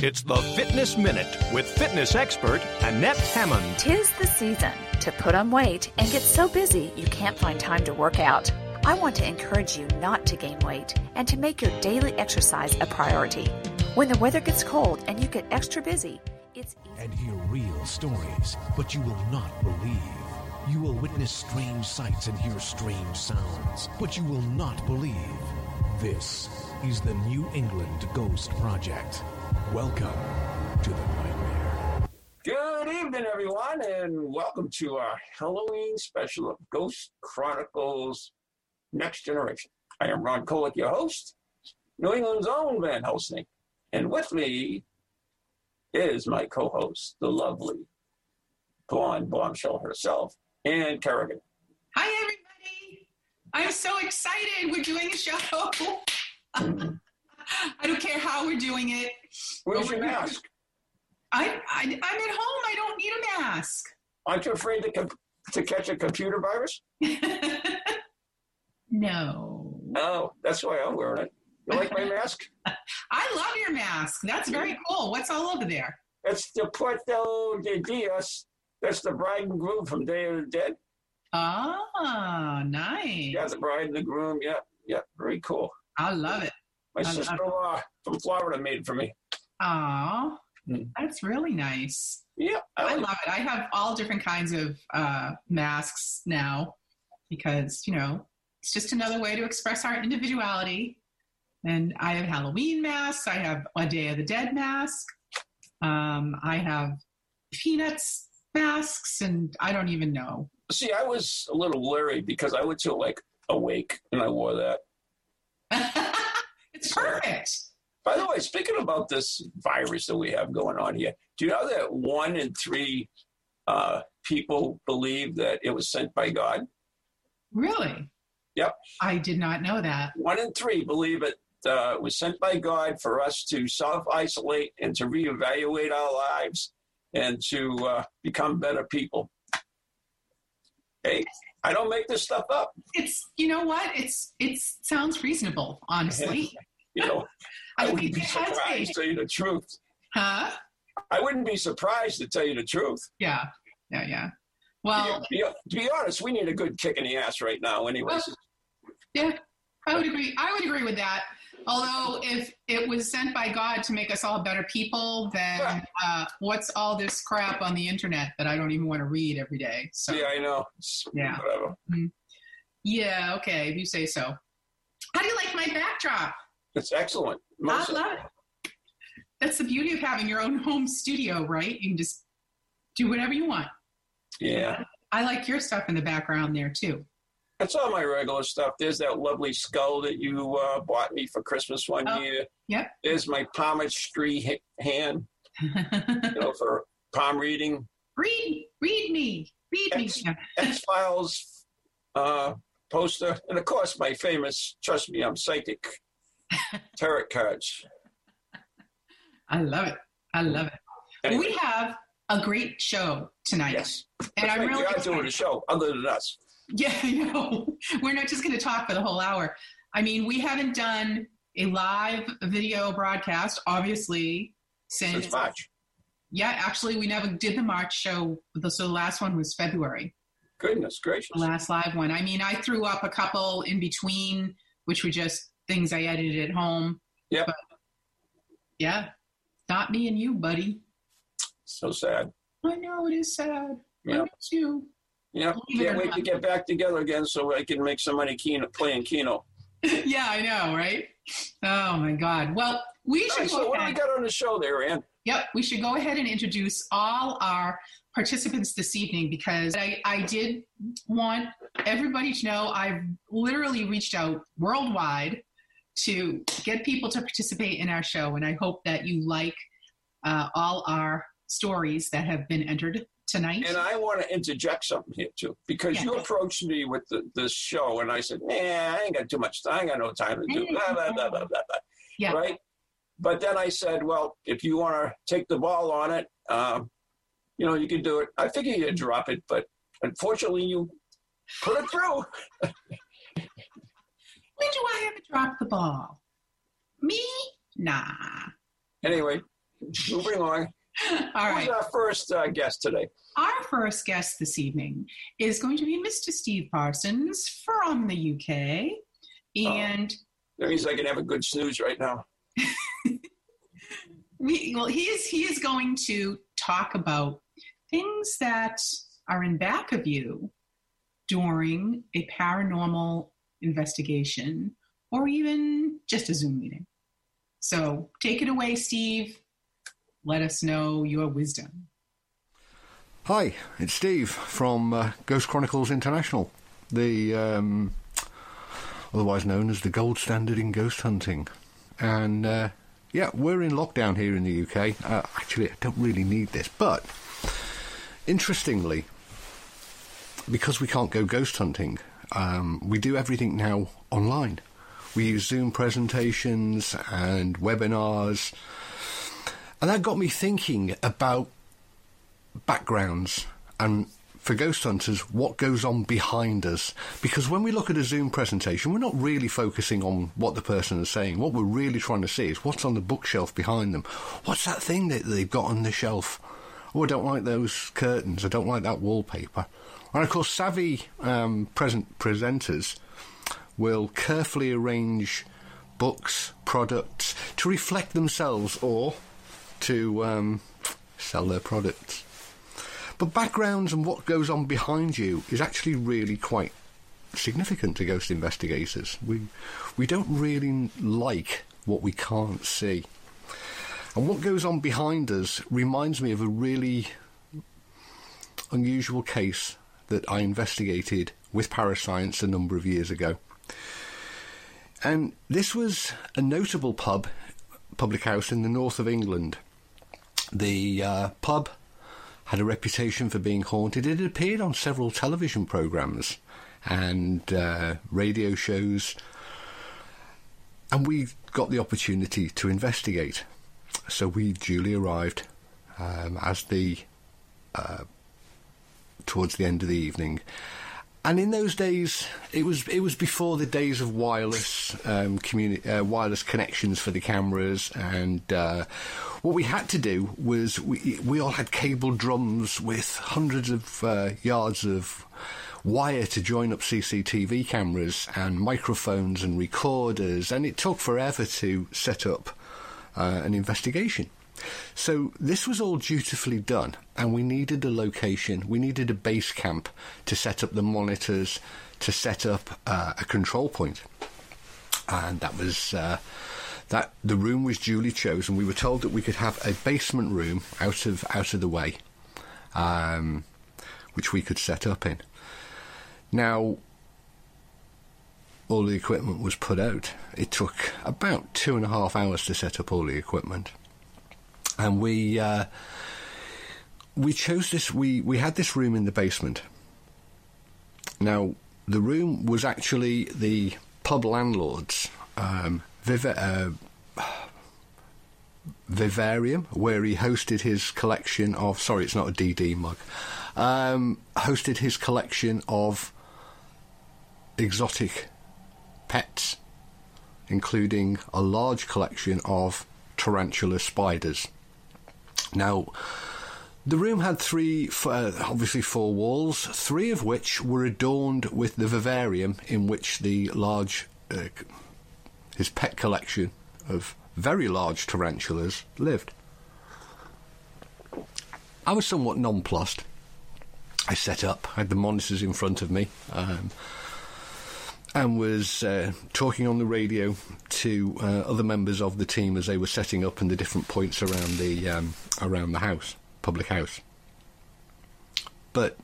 It's the Fitness Minute with fitness expert Annette Hammond. Tis the season to put on weight and get so busy you can't find time to work out. I want to encourage you not to gain weight and to make your daily exercise a priority. When the weather gets cold and you get extra busy, it's easy. and hear real stories, but you will not believe. You will witness strange sights and hear strange sounds, but you will not believe. This is the New England Ghost Project. Welcome to the nightmare. Good evening, everyone, and welcome to our Halloween special of Ghost Chronicles Next Generation. I am Ron Kolick, your host, New England's own Van Helsing, and with me is my co-host, the lovely blonde bombshell herself, Ann Kerrigan. Hi, everybody. I'm so excited. We're doing a show. Mm-hmm. I don't care how we're doing it. Where's your mask? I, I, I'm at home. I don't need a mask. Aren't you afraid to, com- to catch a computer virus? no. Oh, that's why I'm wearing it. You like my mask? I love your mask. That's very cool. What's all over there? That's the Puerto de Dios. That's the bride and groom from Day of the Dead. Oh, nice. Yeah, the bride and the groom. Yeah, yeah, very cool. I love it. My I sister-in-law from Florida made it for me. Oh, that's really nice. Yeah, I love it. I have all different kinds of uh, masks now because, you know, it's just another way to express our individuality. And I have Halloween masks. I have a Day of the Dead mask. Um, I have Peanuts masks, and I don't even know. See, I was a little leery because I would feel like awake and I wore that. it's perfect. By the way, speaking about this virus that we have going on here, do you know that one in three uh, people believe that it was sent by God? Really? Yep. I did not know that. One in three believe it uh, was sent by God for us to self isolate and to reevaluate our lives and to uh, become better people. Hey, I don't make this stuff up. It's you know what? It's it sounds reasonable, honestly. You know, I I wouldn't be surprised to tell you the truth. Huh? I wouldn't be surprised to tell you the truth. Yeah. Yeah, yeah. Well, to, be, to be honest, we need a good kick in the ass right now, anyways. yeah, I would agree. I would agree with that. Although, if it was sent by God to make us all better people, then uh, what's all this crap on the internet that I don't even want to read every day? So, yeah, I know. It's- Yeah. Whatever. yeah, okay, if you say so. How do you like my backdrop? It's excellent. I love it. That's the beauty of having your own home studio, right? You can just do whatever you want. yeah. I like your stuff in the background there too. That's all my regular stuff. There's that lovely skull that you uh, bought me for Christmas one Oh, year. yep. There's my palmistry hand, you know, for palm reading. read, read me, read me. X, X Files uh, poster, and of course my famous "Trust Me, I'm Psychic" tarot cards. I love it. I love it. Anyway, We have a great show tonight. yes, And I'm right, really we are doing a show other than us. Yeah, I know. We're not just going to talk for the whole hour. I mean, we haven't done a live video broadcast, obviously, since Since March. yeah. Actually, we never did the March show. So the last one was February. Goodness gracious. The last live one. I mean, I threw up a couple in between, which were just things I edited at home. Yep. But yeah, not me and you, buddy. So sad. I know it is sad. I Yeah. miss you. Yeah, can't wait to get back together again so I can make some money Keno, playing Keno. yeah, I know, right? Oh my God. Well, we should right, go so what do we ahead. got on the show there, Ann? Yep, we should go ahead and introduce all our participants this evening because I, I did want everybody to know I've literally reached out worldwide to get people to participate in our show, and I hope that you like uh, all our stories that have been entered tonight. And I want to interject something here too, because Yeah. you approached me with the, this show, and I said, "Nah, I ain't got too much time. I ain't got no time to do blah blah blah blah blah." blah. Yeah. Right. But then I said, "Well, if you want to take the ball on it, um, you know, you can do it." I figured you'd drop it, but unfortunately, you put it through. when do I ever drop the ball? Me? Nah. Anyway, moving on. All Who's our first uh, guest today? Our first guest this evening is going to be Mr. Steve Parsons from the UK. And That means I can have a good snooze right now. we well he is he is going to talk about things that are in back of you during a paranormal investigation or even just a zoom meeting so take it away steve let us know your wisdom Hi, it's Steve from uh, Ghost Chronicles International, the um, otherwise known as the gold standard in ghost hunting. And uh, yeah, we're in lockdown here in the UK. Uh, actually, I don't really need this, but interestingly, because we can't go ghost hunting, um, we do everything now online. We use Zoom presentations and webinars. And that got me thinking about backgrounds and for ghost hunters what goes on behind us. Because when we look at a zoom presentation we're not really focusing on what the person is saying. What we're really trying to see is what's on the bookshelf behind them. What's that thing that they've got on the shelf? Oh i don't like those curtains. I don't like that wallpaper and of course savvy um, present presenters will carefully arrange books products to reflect themselves or to um, sell their products but backgrounds and what goes on behind you is actually really quite significant to ghost investigators. We we don't really like what we can't see. And what goes on behind us reminds me of a really unusual case that I investigated with Parascience a number of years ago. And this was a notable pub, public house in the north of England. The uh, pub had a reputation for being haunted. It appeared on several television programs and uh, radio shows, and we got the opportunity to investigate. So we duly arrived um, as the uh, towards the end of the evening. And in those days, it was it was before the days of wireless um, communi- uh, wireless connections for the cameras, and uh, what we had to do was we we all had cable drums with hundreds of uh, yards of wire to join up CCTV cameras and microphones and recorders, and it took forever to set up uh, an investigation. So this was all dutifully done, and we needed a location, we needed a base camp to set up the monitors, to set up uh, a control point, and that was. Uh, that the room was duly chosen. We were told that we could have a basement room out of out of the way, um, which we could set up in. Now, all the equipment was put out. It took about two and a half hours to set up all the equipment, and we uh, we chose this. We we had this room in the basement. Now, the room was actually the pub landlord's um, Viva, uh, Vivarium, where he hosted his collection of. Sorry, it's not a DD mug. Um, hosted his collection of exotic pets, including a large collection of tarantula spiders. Now, the room had three, uh, obviously four walls, three of which were adorned with the vivarium in which the large, uh, his pet collection of very large tarantulas lived. I was somewhat nonplussed. I set up, I had the monitors in front of me, um, and was uh, talking on the radio to uh, other members of the team as they were setting up in the different points around the um, around the house, public house. But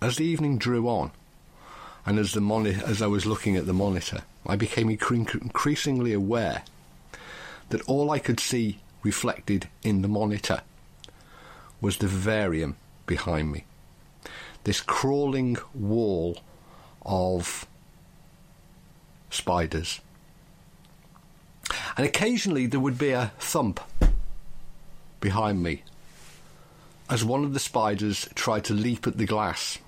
as the evening drew on, and as the moni- as I was looking at the monitor, I became increasingly aware that all I could see reflected in the monitor was the vivarium behind me. This crawling wall of spiders. And occasionally there would be a thump behind me as one of the spiders tried to leap at the glass.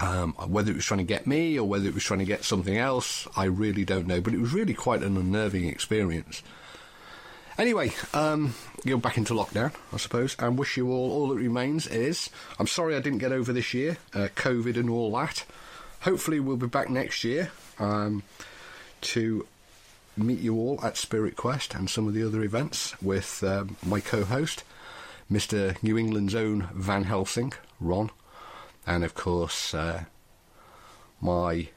Um, whether it was trying to get me or whether it was trying to get something else, I really don't know. But it was really quite an unnerving experience. Anyway, um, you're back into lockdown, I suppose, and wish you all all that remains is. I'm sorry I didn't get over this year, uh, COVID and all that. Hopefully, we'll be back next year um, to meet you all at Spirit Quest and some of the other events with um, my co-host, Mr. New England's own Van Helsing, Ron, and of course uh, my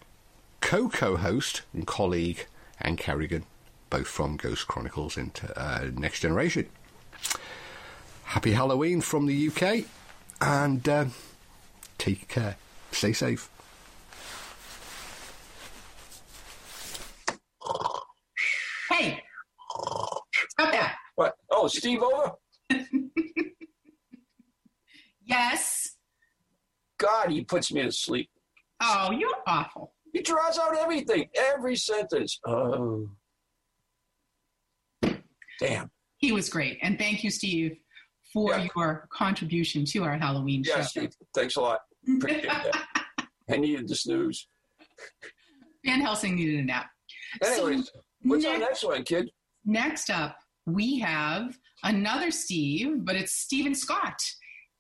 co-co-host and colleague Anne Kerrigan, both from Ghost Chronicles into uh, Next Generation. Happy Halloween from the UK, and uh, take care. Stay safe. Oh, Steve over? Yes. God, he puts me to sleep. Oh, you're awful. He draws out everything, every sentence. Oh. Damn. He was great. And thank you, Steve, for Yeah. your contribution to our Halloween Yeah, show. Steve. Thanks a lot. Appreciate that. I needed the snooze. Van Helsing needed a nap. Anyways, what's our next- next one, kid? Next up, we have another Steve, but it's Stephen Scott.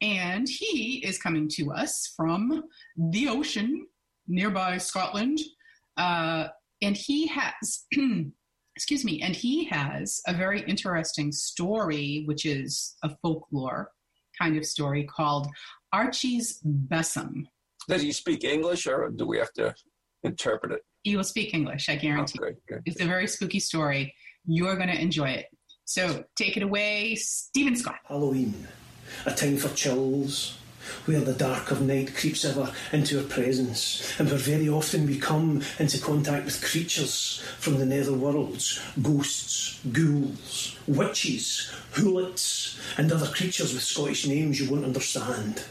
And he is coming to us from the ocean nearby Scotland. Uh, and he has, excuse me, and he has a very interesting story, which is a folklore kind of story called Archie's Besom. Does he speak English or do we have to interpret it? He will speak English, I guarantee. Okay. It's a very spooky story. You're going to enjoy it. So take it away, Stephen Scott. Halloween, a time for chills, where the dark of night creeps ever into our presence, and where very often we come into contact with creatures from the nether worlds ghosts, ghouls, witches, hoolits, and other creatures with Scottish names you won't understand.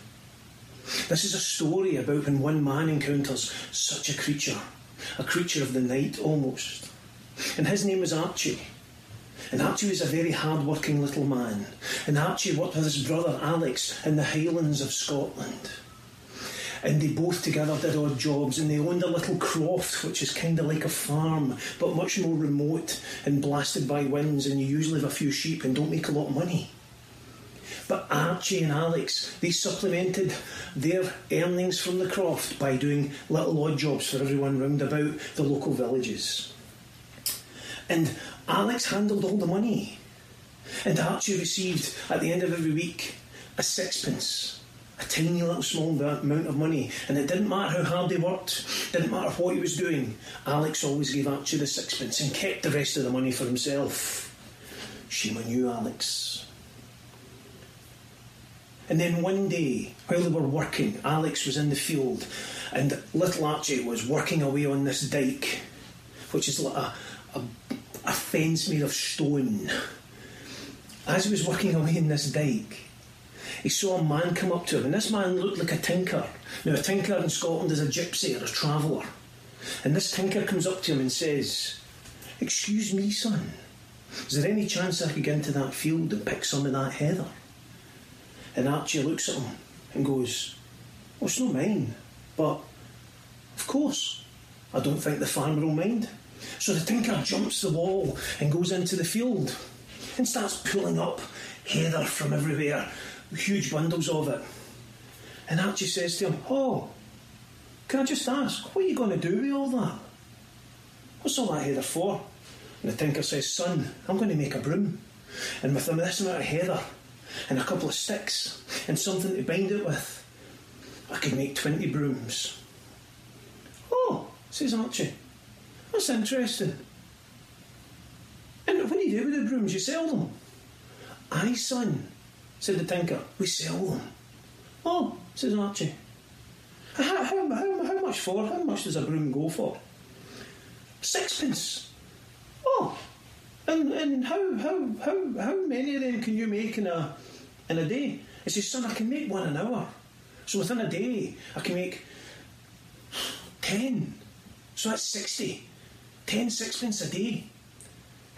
This is a story about when one man encounters such a creature, a creature of the night almost. And his name is Archie. And Archie was a very hard-working little man. And Archie worked with his brother Alex in the Highlands of Scotland. And they both together did odd jobs, and they owned a little croft, which is kind of like a farm, but much more remote and blasted by winds, and you usually have a few sheep and don't make a lot of money. But Archie and Alex, they supplemented their earnings from the croft by doing little odd jobs for everyone round about the local villages. And Alex handled all the money. And Archie received, at the end of every week, a sixpence. A tiny little small amount of money. And it didn't matter how hard he worked, didn't matter what he was doing. Alex always gave Archie the sixpence and kept the rest of the money for himself. On you, Alex. And then one day, while they were working, Alex was in the field and little Archie was working away on this dike, which is like a, a, a fence made of stone. As he was working away in this dike, he saw a man come up to him, and this man looked like a tinker. Now, a tinker in Scotland is a gypsy or a traveller. And this tinker comes up to him and says, Excuse me, son, is there any chance I could get into that field and pick some of that heather? And Archie looks at him and goes, Well, it's not mine, but of course, I don't think the farmer will mind. So the tinker jumps the wall and goes into the field and starts pulling up heather from everywhere, huge bundles of it. And Archie says to him, Oh, can I just ask, what are you going to do with all that? What's all that heather for? And the tinker says, Son, I'm going to make a broom. And with this amount of heather and a couple of sticks and something to bind it with, I could make 20 brooms. Oh, says Archie, that's interesting. And what do you do with the brooms? You sell them? Aye, son, said the tinker, we sell them. Oh, says Archie. How, how, how, how much for? How much does a broom go for? Sixpence. Oh, and, and how, how, how, how many of them can you make in a, in a day? He says, son, I can make one an hour. So within a day, I can make ten. So that's 60. Ten sixpence a day.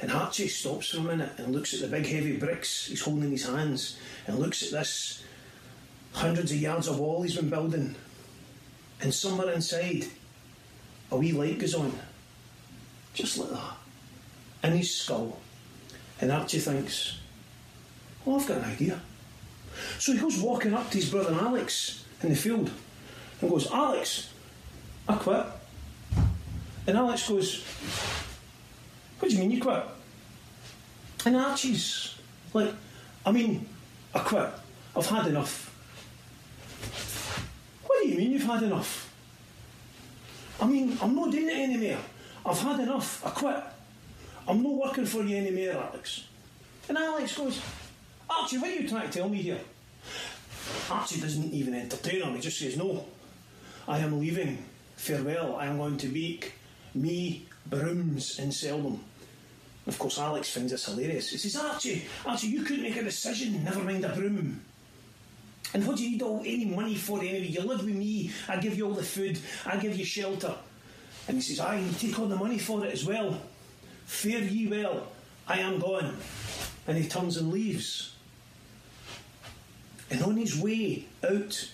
And Archie stops for a minute and looks at the big heavy bricks he's holding in his hands and looks at this hundreds of yards of wall he's been building. And somewhere inside, a wee light goes on. Just like that. In his skull. And Archie thinks, well, I've got an idea. So he goes walking up to his brother Alex in the field and goes, Alex, I quit. And Alex goes, What do you mean you quit? And Archie's like, I mean, I quit. I've had enough. What do you mean you've had enough? I mean, I'm not doing it anymore. I've had enough. I quit. I'm not working for you anymore, Alex. And Alex goes, Archie, what are you trying to tell me here? Archie doesn't even entertain him, he just says, No, I am leaving. Farewell. I am going to make me brooms and sell them. Of course, Alex finds this hilarious. He says, Archie, Archie, you couldn't make a decision, never mind a broom. And what do you need all any money for anyway? You live with me, I give you all the food, I give you shelter. And he says, I you take all the money for it as well. Fare ye well, I am gone. And he turns and leaves. And on his way out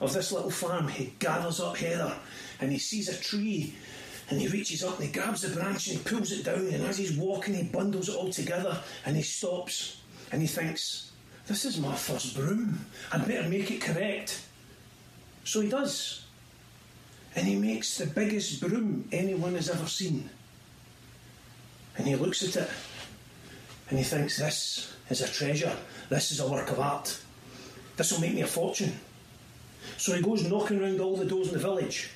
of this little farm, he gathers up heather and he sees a tree and he reaches up and he grabs the branch and he pulls it down. And as he's walking, he bundles it all together and he stops and he thinks, This is my first broom. I'd better make it correct. So he does. And he makes the biggest broom anyone has ever seen. And he looks at it and he thinks, This is a treasure. This is a work of art. This will make me a fortune. So he goes knocking round all the doors in the village.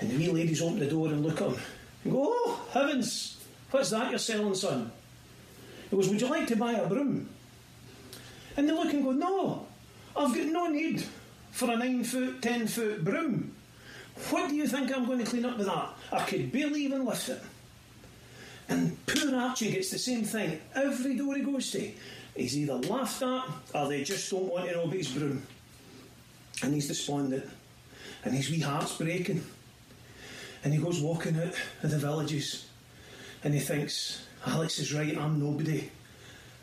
And the wee ladies open the door and look at him and go, Oh, heavens, what's that you're selling, son? He goes, Would you like to buy a broom? And they look and go, No, I've got no need for a nine foot, ten foot broom. What do you think I'm going to clean up with that? I could barely even lift it. And poor Archie gets the same thing every door he goes to. He's either laughed at or they just don't want to know about his broom. And he's despondent. And his wee heart's breaking. And he goes walking out of the villages. And he thinks, Alex is right, I'm nobody.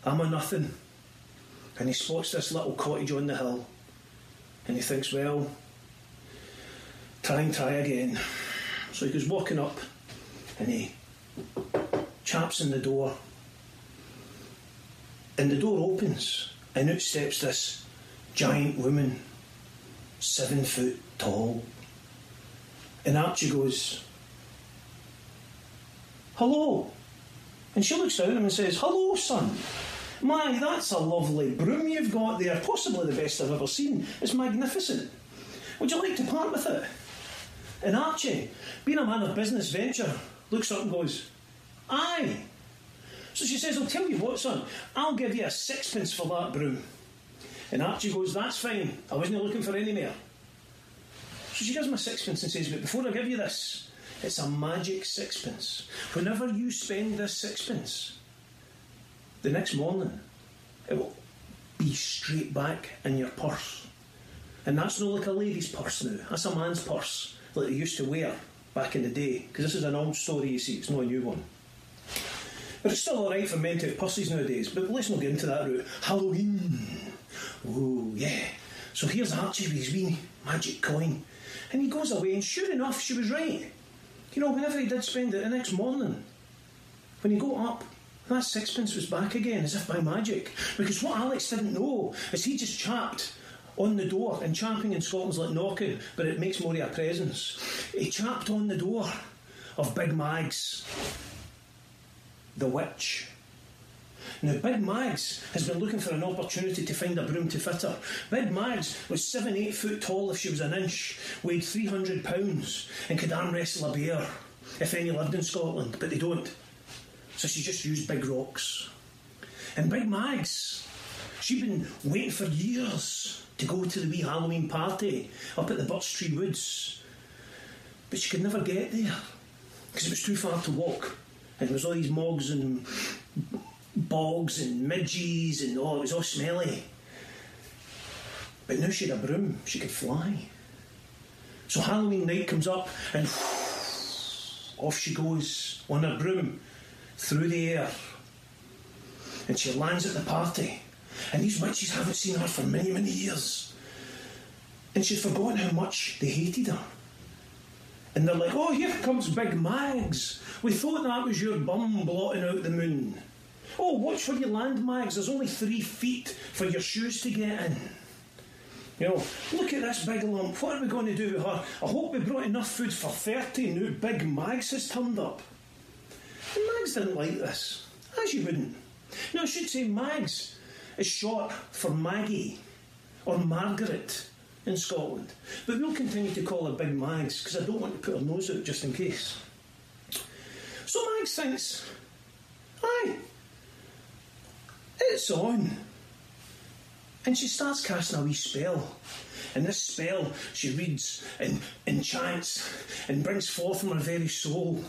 I'm a nothing. And he spots this little cottage on the hill. And he thinks, well, try and try again. So he goes walking up and he chaps in the door. And the door opens, and out steps this giant woman, seven foot tall. And Archie goes, Hello. And she looks down at him and says, Hello, son. My, that's a lovely broom you've got there, possibly the best I've ever seen. It's magnificent. Would you like to part with it? And Archie, being a man of business venture, looks up and goes, Aye. So she says, I'll tell you what, son, I'll give you a sixpence for that broom. And Archie goes, That's fine. I wasn't looking for any more. So she gives him a sixpence and says, But before I give you this, it's a magic sixpence. Whenever you spend this sixpence, the next morning, it will be straight back in your purse. And that's not like a lady's purse now, that's a man's purse that they used to wear back in the day. Because this is an old story, you see, it's not a new one. But it's still alright for men to have purses nowadays, but let's not get into that route. Halloween! Oh, yeah. So here's Archie with his wee magic coin. And he goes away, and sure enough, she was right. You know, whenever he did spend it the next morning, when he got up, that sixpence was back again, as if by magic. Because what Alex didn't know is he just chapped on the door, and champing in Scotland's like knocking, but it makes more of a presence. He chapped on the door of Big Mags, the witch. Now, Big Mags has been looking for an opportunity to find a broom to fit her. Big Mags was seven, eight foot tall if she was an inch, weighed 300 pounds, and could arm wrestle a bear if any lived in Scotland, but they don't. So she just used big rocks. And Big Mags, she'd been waiting for years to go to the wee Halloween party up at the Birch Tree Woods. But she could never get there because it was too far to walk. And there was all these mogs and bogs and midges and oh, it was all smelly. But now she had a broom, she could fly. So Halloween night comes up and off she goes on her broom through the air. And she lands at the party. And these witches haven't seen her for many, many years. And she's forgotten how much they hated her. And they're like, oh, here comes Big Mags. We thought that was your bum blotting out the moon. Oh, watch for you land, Mags. There's only three feet for your shoes to get in. You know, look at this big lump. What are we going to do with her? I hope we brought enough food for 30. new Big Mags has turned up. And Mags didn't like this, as you wouldn't. Now, I should say Mags is short for Maggie or Margaret in Scotland. But we'll continue to call her Big Mags because I don't want to put her nose out just in case. So Mags thinks, aye, it's on. And she starts casting a wee spell. And this spell she reads and enchants and brings forth from her very soul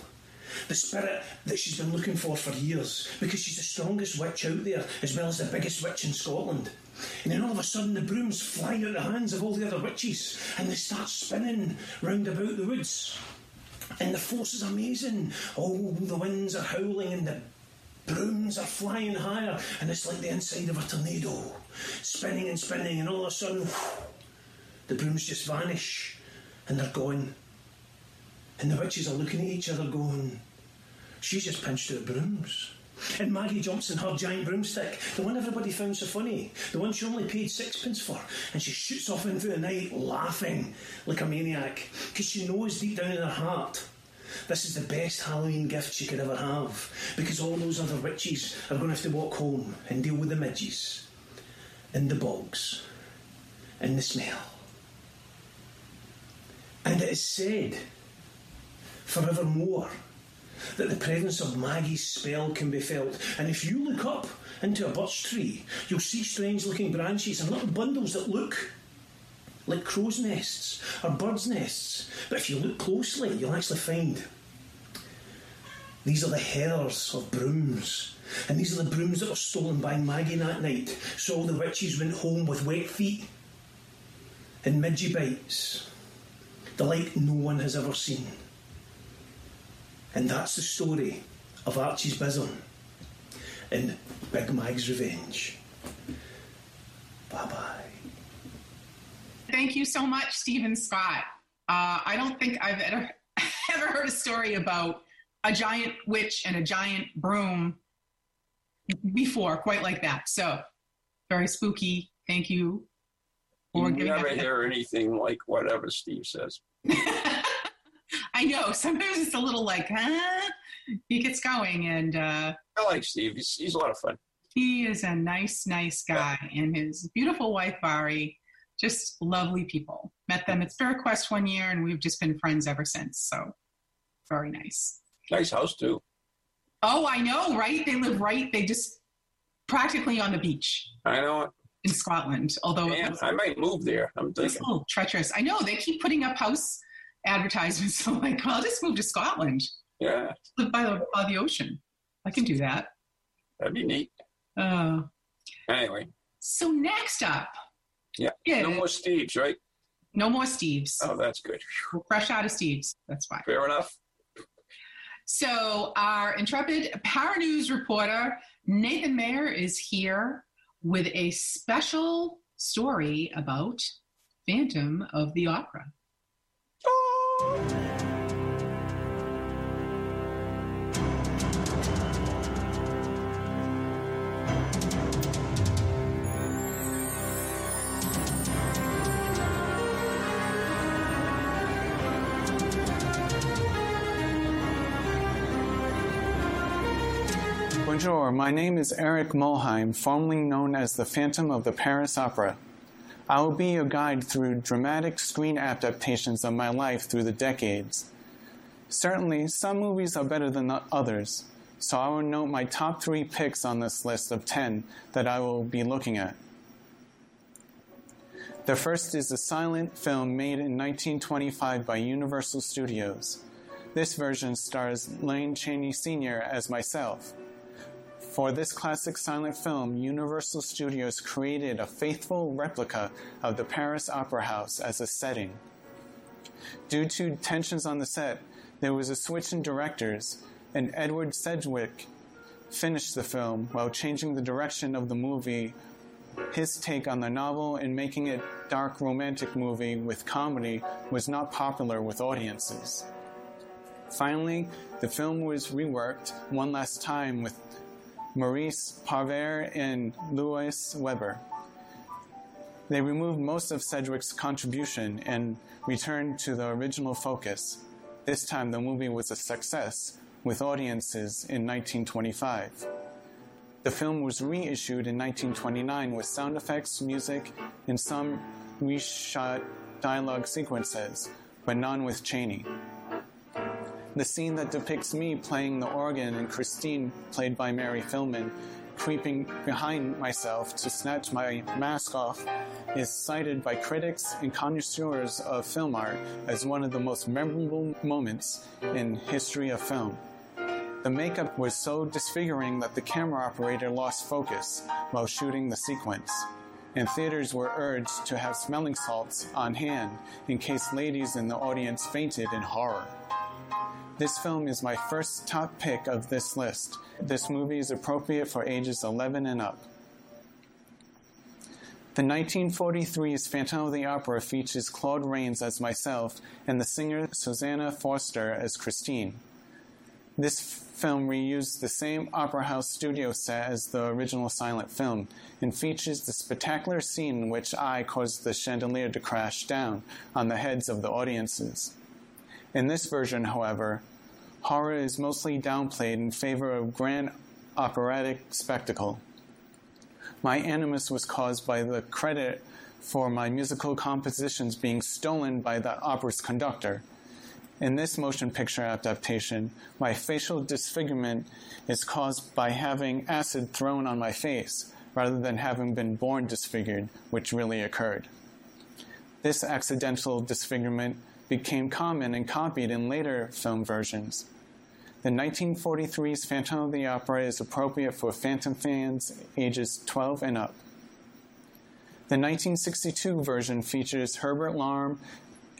the spirit that she's been looking for for years because she's the strongest witch out there as well as the biggest witch in Scotland. And then all of a sudden the broom's flying out of the hands of all the other witches and they start spinning round about the woods. And the force is amazing. Oh, the winds are howling and the brooms are flying higher, and it's like the inside of a tornado, spinning and spinning, and all of a sudden, the brooms just vanish and they're gone. And the witches are looking at each other, going, She's just pinched out brooms. And Maggie jumps in her giant broomstick, the one everybody found so funny, the one she only paid sixpence for, and she shoots off into the night laughing like a maniac, because she knows deep down in her heart this is the best Halloween gift she could ever have, because all those other witches are going to have to walk home and deal with the midges, and the bogs, and the smell. And it is said forevermore that the presence of Maggie's spell can be felt. And if you look up into a birch tree, you'll see strange looking branches and little bundles that look like crow's nests or birds' nests. But if you look closely, you'll actually find these are the hairs of brooms. And these are the brooms that were stolen by Maggie that night. So all the witches went home with wet feet and midgie bites, the like no one has ever seen. And that's the story of Archie's Besom in Big Mag's Revenge. Bye bye. Thank you so much, Stephen Scott. Uh, I don't think I've ever, ever heard a story about a giant witch and a giant broom before, quite like that. So, very spooky. Thank you. You never hear anything like whatever Steve says. I know. Sometimes it's a little like, huh? He gets going, and uh, I like Steve. He's, he's a lot of fun. He is a nice, nice guy, yeah. and his beautiful wife Bari, just lovely people. Met them at Spirit Quest one year, and we've just been friends ever since. So, very nice. Nice house too. Oh, I know, right? They live right. They just practically on the beach. I know it. In Scotland, although Man, I might move there. I'm thinking. It's a little treacherous. I know they keep putting up house advertisements. So I'm like, well, I'll just move to Scotland. Yeah. Live by the by the ocean. I can do that. That'd be neat. Uh, anyway. So next up. Yeah. No more Steves, right? No more Steves. Oh, that's good. We're fresh out of Steves. That's fine. Fair enough. So our intrepid Paranews reporter Nathan Mayer is here with a special story about Phantom of the Opera. Oh. Bonjour, my name is Eric Mulheim, formerly known as the Phantom of the Paris Opera. I will be your guide through dramatic screen adaptations of my life through the decades. Certainly, some movies are better than others, so I will note my top three picks on this list of 10 that I will be looking at. The first is a silent film made in 1925 by Universal Studios. This version stars Lon Chaney Sr. as myself. For this classic silent film, Universal Studios created a faithful replica of the Paris Opera House as a setting. Due to tensions on the set, there was a switch in directors, and Edward Sedgwick finished the film while changing the direction of the movie. His take on the novel and making it dark romantic movie with comedy was not popular with audiences. Finally, the film was reworked one last time with Maurice Pivar and Lois Weber. They removed most of Sedgwick's contribution and returned to the original focus. This time the movie was a success with audiences in 1925. The film was reissued in 1929 with sound effects, music, and some reshot dialogue sequences, but none with Chaney. The scene that depicts me playing the organ and Christine, played by Mary Philbin, creeping behind myself to snatch my mask off is cited by critics and connoisseurs of film art as one of the most memorable moments in history of film. The makeup was so disfiguring that the camera operator lost focus while shooting the sequence, and theaters were urged to have smelling salts on hand in case ladies in the audience fainted in horror. This film is my first top pick of this list. This movie is appropriate for ages 11 and up. The 1943's Phantom of the Opera features Claude Rains as myself and the singer Susanna Foster as Christine. This film reused the same Opera House studio set as the original silent film and features the spectacular scene in which I caused the chandelier to crash down on the heads of the audiences. In this version, however, horror is mostly downplayed in favor of grand operatic spectacle. My animus was caused by the credit for my musical compositions being stolen by the opera's conductor. In this motion picture adaptation, my facial disfigurement is caused by having acid thrown on my face rather than having been born disfigured, which really occurred. This accidental disfigurement became common and copied in later film versions. The 1943's Phantom of the Opera is appropriate for Phantom fans ages 12 and up. The 1962 version features Herbert Lom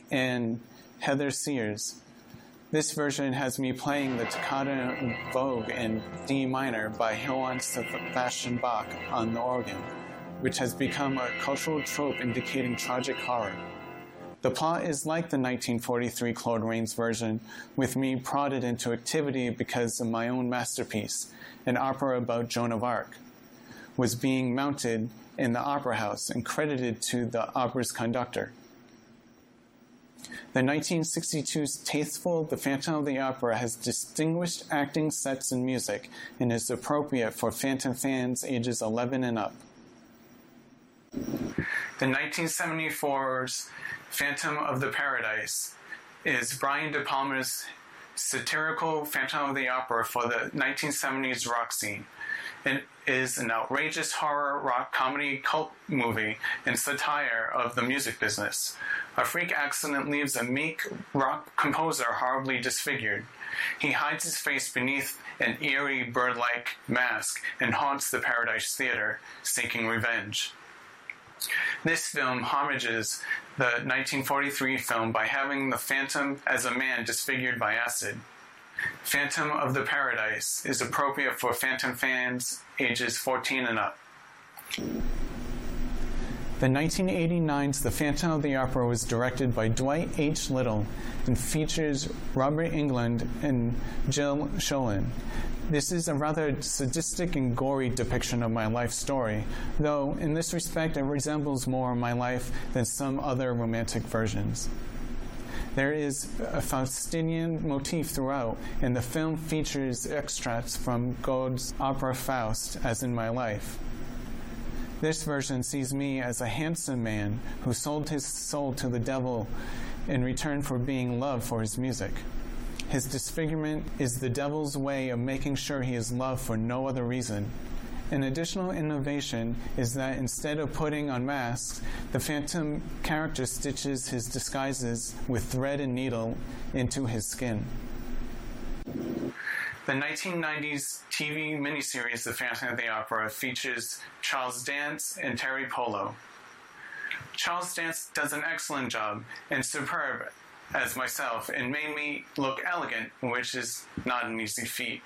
and Heather Sears. This version has me playing the Toccata Fugue in D minor by Johann Sebastian Bach on the organ, which has become a cultural trope indicating tragic horror. The plot is like the 1943 Claude Rains version, with me prodded into activity because of my own masterpiece, an opera about Joan of Arc, was being mounted in the opera house and credited to the opera's conductor. The 1962's Tasteful The Phantom of the Opera has distinguished acting sets and music and is appropriate for Phantom fans ages 11 and up. The 1974's Phantom of the Paradise is Brian De Palma's satirical Phantom of the Opera for the 1970s rock scene. It is an outrageous horror rock comedy cult movie and satire of the music business. A freak accident leaves a meek rock composer horribly disfigured. He hides his face beneath an eerie bird like mask and haunts the Paradise Theater, seeking revenge. This film homages the 1943 film by having the Phantom as a man disfigured by acid. Phantom of the Paradise is appropriate for Phantom fans ages 14 and up. The 1989's The Phantom of the Opera was directed by Dwight H. Little and features Robert Englund and Jill Schoelen. This is a rather sadistic and gory depiction of my life story, though in this respect it resembles more my life than some other romantic versions. There is a Faustinian motif throughout, and the film features extracts from Gounod's opera Faust, as in my life. This version sees me as a handsome man who sold his soul to the devil in return for being loved for his music. His disfigurement is the devil's way of making sure he is loved for no other reason. An additional innovation is that instead of putting on masks, the Phantom character stitches his disguises with thread and needle into his skin. The 1990s TV miniseries The Phantom of the Opera features Charles Dance and Teri Polo. Charles Dance does an excellent job and superb as myself and made me look elegant, which is not an easy feat.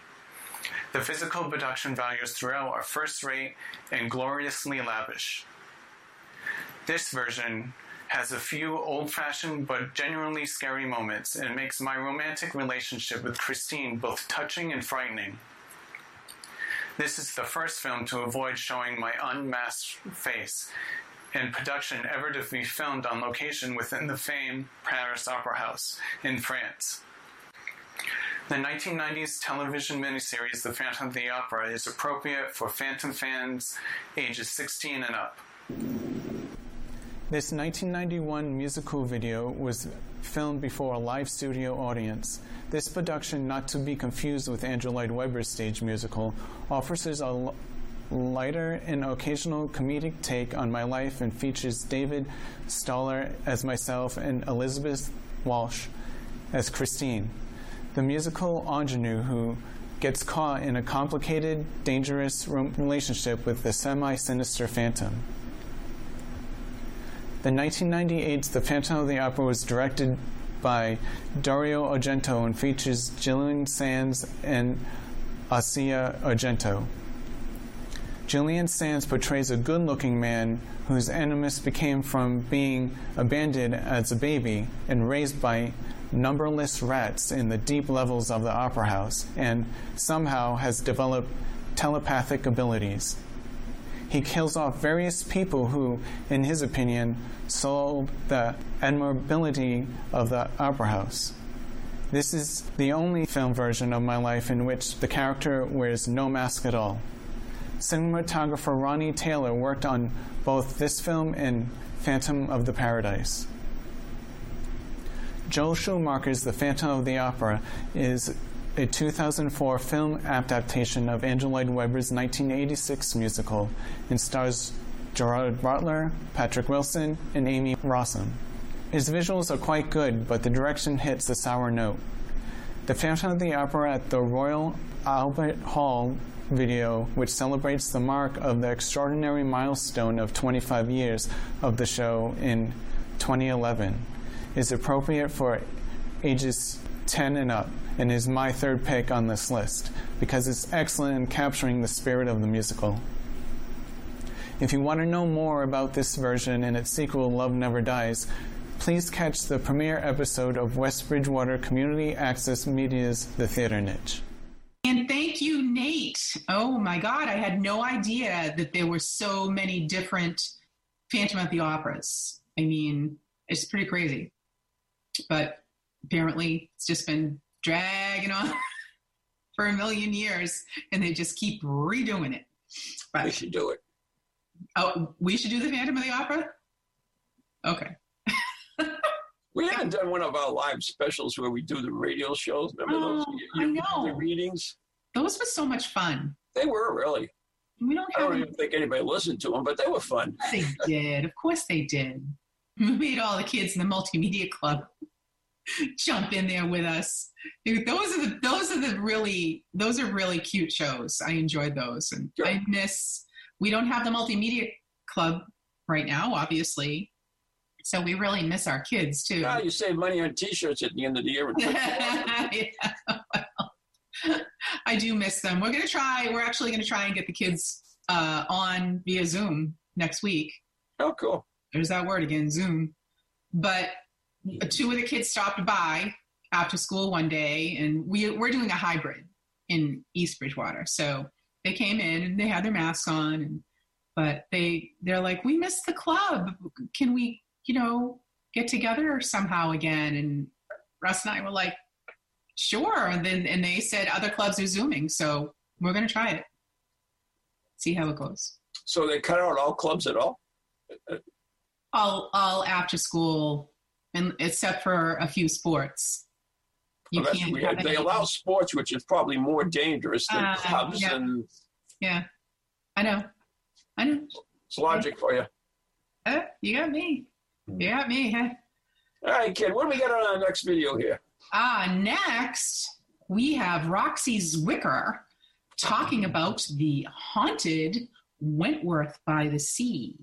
The physical production values throughout are first rate and gloriously lavish. This version has a few old fashioned but genuinely scary moments and makes my romantic relationship with Christine both touching and frightening. This is the first film to avoid showing my unmasked face in production ever to be filmed on location within the famed Paris Opera House in France. The 1990s television miniseries The Phantom of the Opera is appropriate for Phantom fans ages 16 and up. This 1991 musical video was filmed before a live studio audience. This production, not to be confused with Andrew Lloyd Webber's stage musical, offers a lighter and occasional comedic take on my life and features David Staller as myself and Elizabeth Walsh as Christine, the musical ingenue who gets caught in a complicated, dangerous relationship with the semi sinister Phantom. The 1998 The Phantom of the Opera was directed by Dario Argento and features Julian Sands and Asia Argento. Julian Sands portrays a good looking man whose animus became from being abandoned as a baby and raised by numberless rats in the deep levels of the opera house, and somehow has developed telepathic abilities. He kills off various people who, in his opinion, sold the admirability of the opera house. This is the only film version of my life in which the character wears no mask at all. Cinematographer Ronnie Taylor worked on both this film and Phantom of the Paradise. Joel Schumacher's The Phantom of the Opera is a 2004 film adaptation of Andrew Lloyd Webber's 1986 musical and stars Gerard Butler, Patrick Wilson, and Emmy Rossum. His visuals are quite good, but the direction hits a sour note. The Phantom of the Opera at the Royal Albert Hall video, which celebrates the mark of the extraordinary milestone of 25 years of the show in 2011, is appropriate for ages 10 and up and is my third pick on this list because it's excellent in capturing the spirit of the musical. If you want to know more about this version and its sequel, Love Never Dies, please catch the premiere episode of West Bridgewater Community Access Media's The Theater Niche. And thank you, Nate. Oh my God, I had no idea that there were so many different Phantom of the Operas. I mean, it's pretty crazy. But apparently, it's just been dragging on for a million years, and they just keep redoing it. But, we should do it. Oh, we should do the Phantom of the Opera. Okay. we haven't done one of our live specials where we do the radio shows. Remember oh, those? You, I know. The readings. Those were so much fun. They were really. We don't. I don't even think anybody listened to them, but they were fun. They did. Of course, they did. We made all the kids in the multimedia club jump in there with us. Those are the those are the really those are really cute shows. I enjoyed those, and sure. I miss. We don't have the multimedia club right now, obviously, so we really miss our kids too. Yeah, you save money on T-shirts at the end of the year. yeah, well, I do miss them. We're gonna try. We're actually gonna try and get the kids uh, on via Zoom next week. Oh, cool. There's that word again, Zoom. But two of the kids stopped by after school one day, and we we're doing a hybrid in East Bridgewater. So they came in and they had their masks on, and but they they're like, we missed the club. Can we, you know, get together somehow again? And Russ and I were like, sure. And then and they said other clubs are zooming, so we're gonna try it. See how it goes. So they cut out all clubs at all. All all after school and except for a few sports. You well, can't weird. They allow sports, which is probably more dangerous than uh, clubs yeah. and. Yeah, I know. I know. It's logic for you. Uh, you got me. You got me. Huh? All right, kid. What do we got on our next video here? Ah, uh, next we have Roxie Zwicker talking about the haunted Wentworth by the Sea.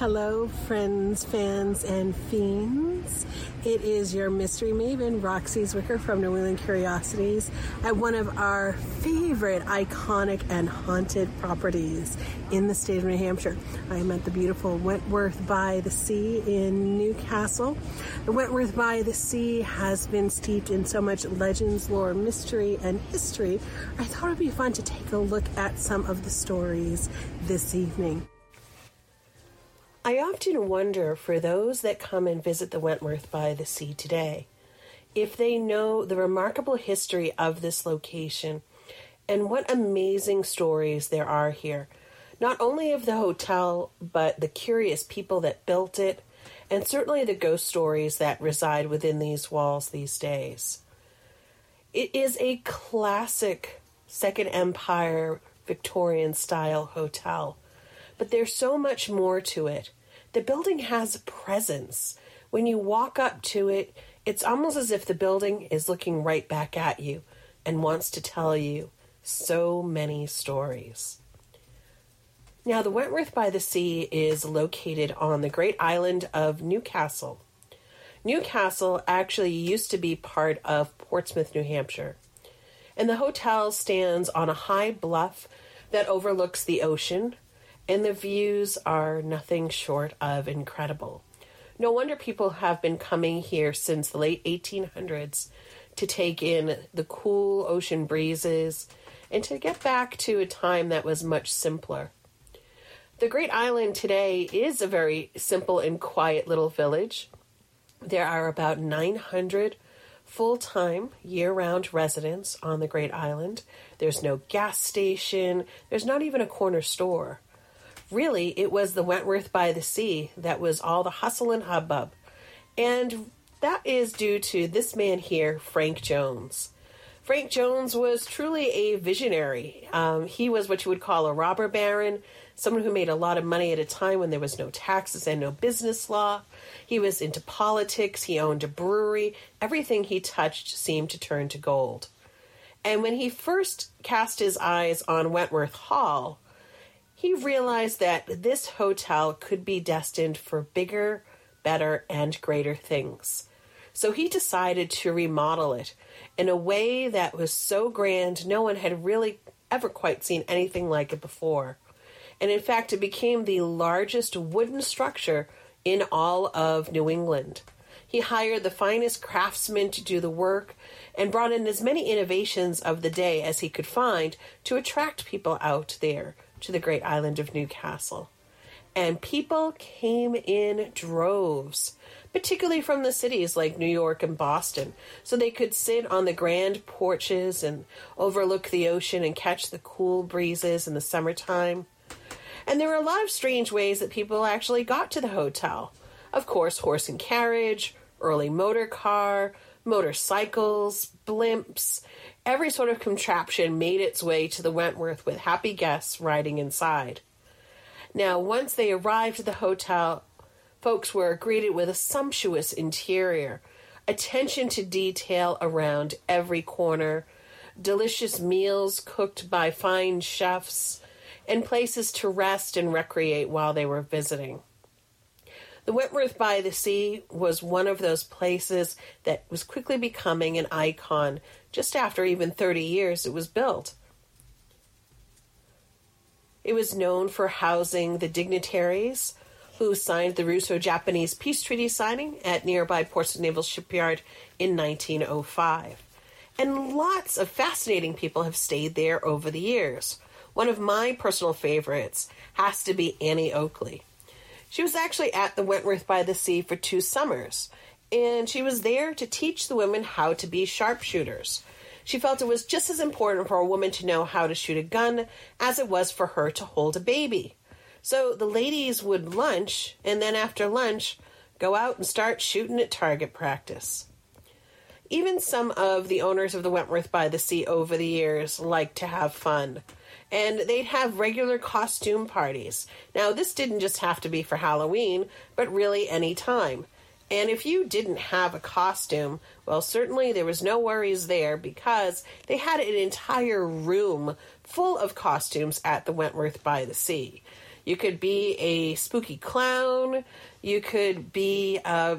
Hello, friends, fans, and fiends. It is your mystery maven, Roxie Zwicker from New England Curiosities, at one of our favorite iconic and haunted properties in the state of New Hampshire. I am at the beautiful Wentworth by the Sea in New Castle. The Wentworth by the Sea has been steeped in so much legends, lore, mystery, and history. I thought it would be fun to take a look at some of the stories this evening. I often wonder for those that come and visit the Wentworth by the Sea today if they know the remarkable history of this location and what amazing stories there are here. Not only of the hotel, but the curious people that built it, and certainly the ghost stories that reside within these walls these days. It is a classic Second Empire Victorian style hotel but there's so much more to it. The building has presence. When you walk up to it, it's almost as if the building is looking right back at you and wants to tell you so many stories. Now, the Wentworth by the Sea is located on the great island of New Castle. Newcastle actually used to be part of Portsmouth, New Hampshire. And the hotel stands on a high bluff that overlooks the ocean and the views are nothing short of incredible. No wonder people have been coming here since the late 1800s to take in the cool ocean breezes and to get back to a time that was much simpler. The Great Island today is a very simple and quiet little village. There are about 900 full time, year round residents on the Great Island. There's no gas station, there's not even a corner store really, it was the Wentworth by the Sea that was all the hustle and hubbub. And that is due to this man here, Frank Jones. Frank Jones was truly a visionary. Um, he was what you would call a robber baron, someone who made a lot of money at a time when there was no taxes and no business law. He was into politics, he owned a brewery. Everything he touched seemed to turn to gold. And when he first cast his eyes on Wentworth Hall, he realized that this hotel could be destined for bigger, better, and greater things. So he decided to remodel it in a way that was so grand no one had really ever quite seen anything like it before. And in fact, it became the largest wooden structure in all of New England. He hired the finest craftsmen to do the work and brought in as many innovations of the day as he could find to attract people out there to the great island of New Castle. And people came in droves, particularly from the cities like New York and Boston, so they could sit on the grand porches and overlook the ocean and catch the cool breezes in the summertime. And there were a lot of strange ways that people actually got to the hotel. Of course, horse and carriage, early motor car, motorcycles, blimps, Every sort of contraption made its way to the Wentworth with happy guests riding inside. Now, once they arrived at the hotel, folks were greeted with a sumptuous interior, attention to detail around every corner, delicious meals cooked by fine chefs, and places to rest and recreate while they were visiting. The Wentworth by the Sea was one of those places that was quickly becoming an icon just after even 30 years it was built. It was known for housing the dignitaries who signed the Russo Japanese Peace Treaty signing at nearby Portsmouth Naval Shipyard in 1905. And lots of fascinating people have stayed there over the years. One of my personal favorites has to be Annie Oakley. She was actually at the Wentworth by the Sea for two summers, and she was there to teach the women how to be sharpshooters. She felt it was just as important for a woman to know how to shoot a gun as it was for her to hold a baby. So the ladies would lunch, and then after lunch, go out and start shooting at target practice. Even some of the owners of the Wentworth by the Sea over the years liked to have fun. And they'd have regular costume parties. Now, this didn't just have to be for Halloween, but really any time. And if you didn't have a costume, well, certainly there was no worries there because they had an entire room full of costumes at the Wentworth by the Sea. You could be a spooky clown. You could be uh,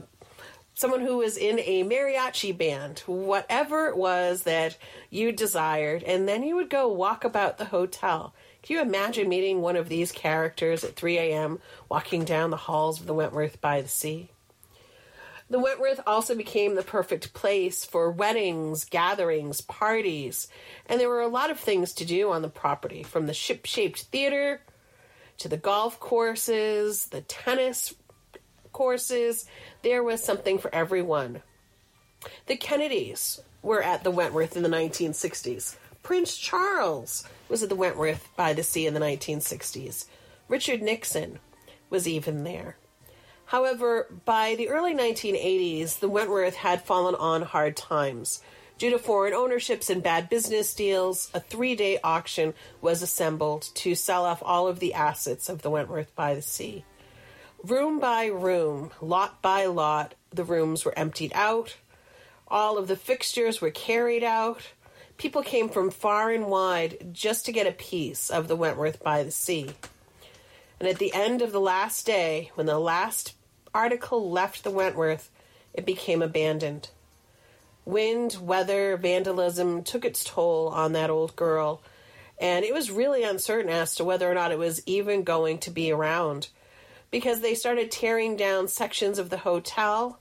someone who was in a mariachi band, whatever it was that you desired, and then you would go walk about the hotel. Can you imagine meeting one of these characters at 3 a.m., walking down the halls of the Wentworth by the sea? The Wentworth also became the perfect place for weddings, gatherings, parties, and there were a lot of things to do on the property from the ship shaped theater to the golf courses, the tennis courses. There was something for everyone. The Kennedys were at the Wentworth in the 1960s. Prince Charles was at the Wentworth by the Sea in the 1960s. Richard Nixon was even there. However, by the early 1980s, the Wentworth had fallen on hard times. Due to foreign ownerships and bad business deals, a three day auction was assembled to sell off all of the assets of the Wentworth by the Sea. Room by room, lot by lot, the rooms were emptied out. All of the fixtures were carried out. People came from far and wide just to get a piece of the Wentworth by the Sea. And at the end of the last day, when the last article left the Wentworth, it became abandoned. Wind, weather, vandalism took its toll on that old girl, and it was really uncertain as to whether or not it was even going to be around because they started tearing down sections of the hotel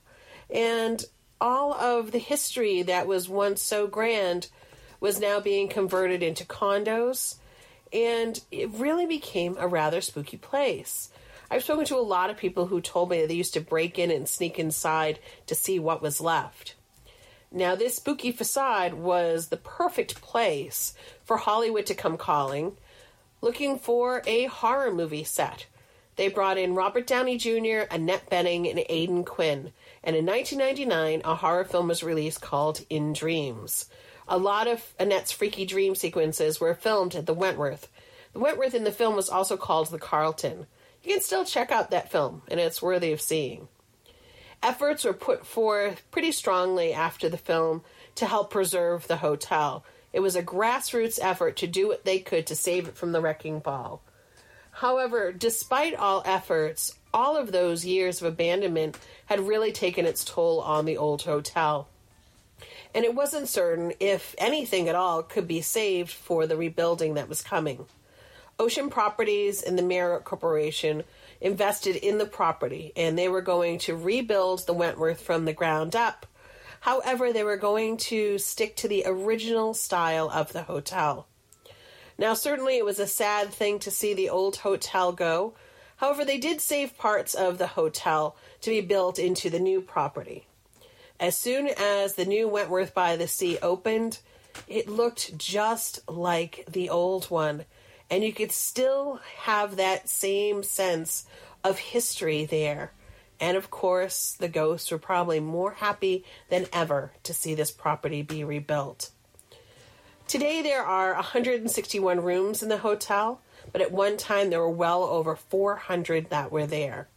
and all of the history that was once so grand was now being converted into condos and it really became a rather spooky place. I've spoken to a lot of people who told me that they used to break in and sneak inside to see what was left. Now, this spooky facade was the perfect place for Hollywood to come calling, looking for a horror movie set. They brought in Robert Downey Jr., Annette Bening, and Aidan Quinn. And in 1999, a horror film was released called In Dreams. A lot of Annette's freaky dream sequences were filmed at the Wentworth. The Wentworth in the film was also called the Carlton you can still check out that film, and it's worthy of seeing. Efforts were put forth pretty strongly after the film to help preserve the hotel. It was a grassroots effort to do what they could to save it from the wrecking ball. However, despite all efforts, all of those years of abandonment had really taken its toll on the old hotel. And it wasn't certain if anything at all could be saved for the rebuilding that was coming. Ocean Properties and the Marriott Corporation invested in the property and they were going to rebuild the Wentworth from the ground up. However, they were going to stick to the original style of the hotel. Now, certainly it was a sad thing to see the old hotel go. However, they did save parts of the hotel to be built into the new property. As soon as the new Wentworth by the Sea opened, it looked just like the old one and you could still have that same sense of history there. And of course, the ghosts were probably more happy than ever to see this property be rebuilt. Today, there are 161 rooms in the hotel, but at one time there were well over 400 that were there.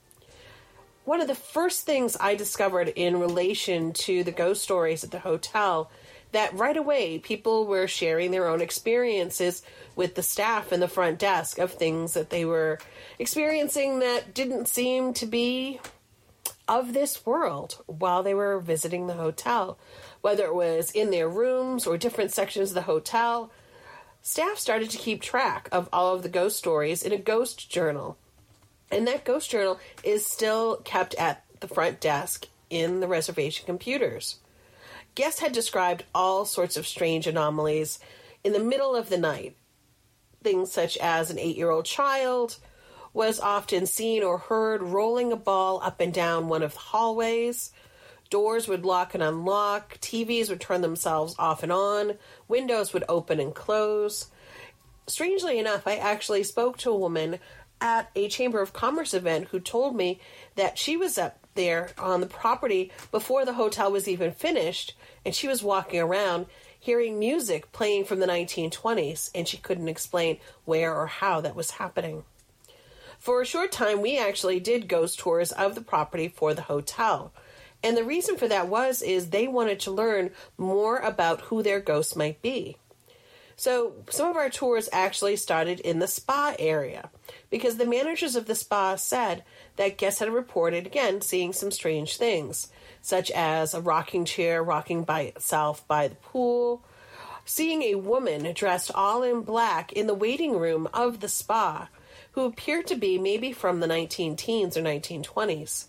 One of the first things I discovered in relation to the ghost stories at the hotel that right away people were sharing their own experiences with the staff in the front desk of things that they were experiencing that didn't seem to be of this world while they were visiting the hotel, whether it was in their rooms or different sections of the hotel. Staff started to keep track of all of the ghost stories in a ghost journal. And that ghost journal is still kept at the front desk in the reservation computers. Guests had described all sorts of strange anomalies in the middle of the night. Things such as an eight year old child was often seen or heard rolling a ball up and down one of the hallways. Doors would lock and unlock, TVs would turn themselves off and on, windows would open and close. Strangely enough, I actually spoke to a woman at a Chamber of Commerce event who told me that she was up there on the property before the hotel was even finished, and she was walking around hearing music playing from the 1920s, and she couldn't explain where or how that was happening. For a short time, we actually did ghost tours of the property for the hotel. And the reason for that was is they wanted to learn more about who their ghosts might be. So some of our tours actually started in the spa area because the managers of the spa said that guests had reported again seeing some strange things, such as a rocking chair rocking by itself by the pool, seeing a woman dressed all in black in the waiting room of the spa who appeared to be maybe from the 19 teens or 1920s.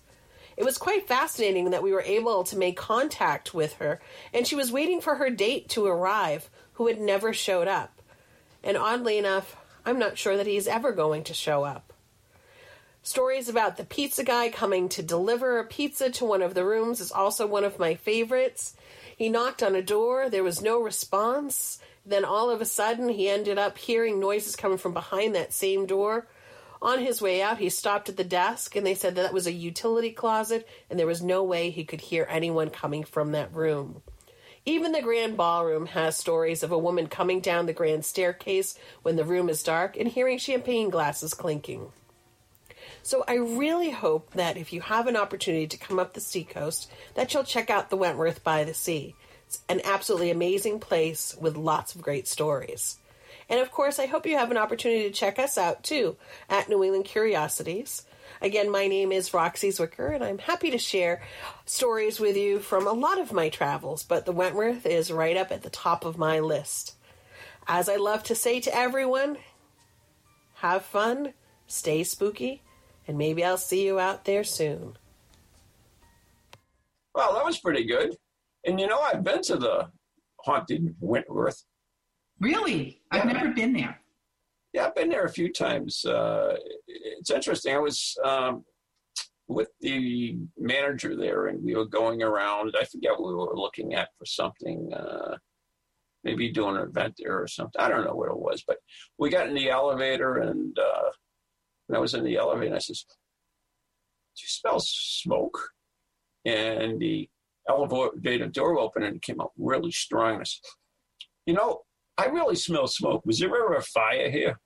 It was quite fascinating that we were able to make contact with her, and she was waiting for her date to arrive, who had never showed up. And oddly enough, I'm not sure that he's ever going to show up. Stories about the pizza guy coming to deliver a pizza to one of the rooms is also one of my favorites. He knocked on a door, there was no response. Then all of a sudden, he ended up hearing noises coming from behind that same door. On his way out, he stopped at the desk and they said that, that was a utility closet and there was no way he could hear anyone coming from that room. Even the grand ballroom has stories of a woman coming down the grand staircase when the room is dark and hearing champagne glasses clinking. So I really hope that if you have an opportunity to come up the seacoast, that you'll check out the Wentworth by the Sea. It's an absolutely amazing place with lots of great stories. And of course, I hope you have an opportunity to check us out too at New England Curiosities. Again, my name is Roxie Zwicker, and I'm happy to share stories with you from a lot of my travels, but the Wentworth is right up at the top of my list. As I love to say to everyone, have fun, stay spooky, and maybe I'll see you out there soon. Well, that was pretty good. And you know, I've been to the haunted Wentworth. Really? I've never been there. Yeah, I've been there a few times. Uh, it's interesting. I was um, with the manager there, and we were going around. I forget what we were looking at for something. Uh, maybe doing an event there or something. I don't know what it was, but we got in the elevator, and uh, when I was in the elevator, and I says, "Do you smell smoke?" And the elevator door opened, and it came out really strong. I said, "You know, I really smell smoke. Was there ever a fire here?"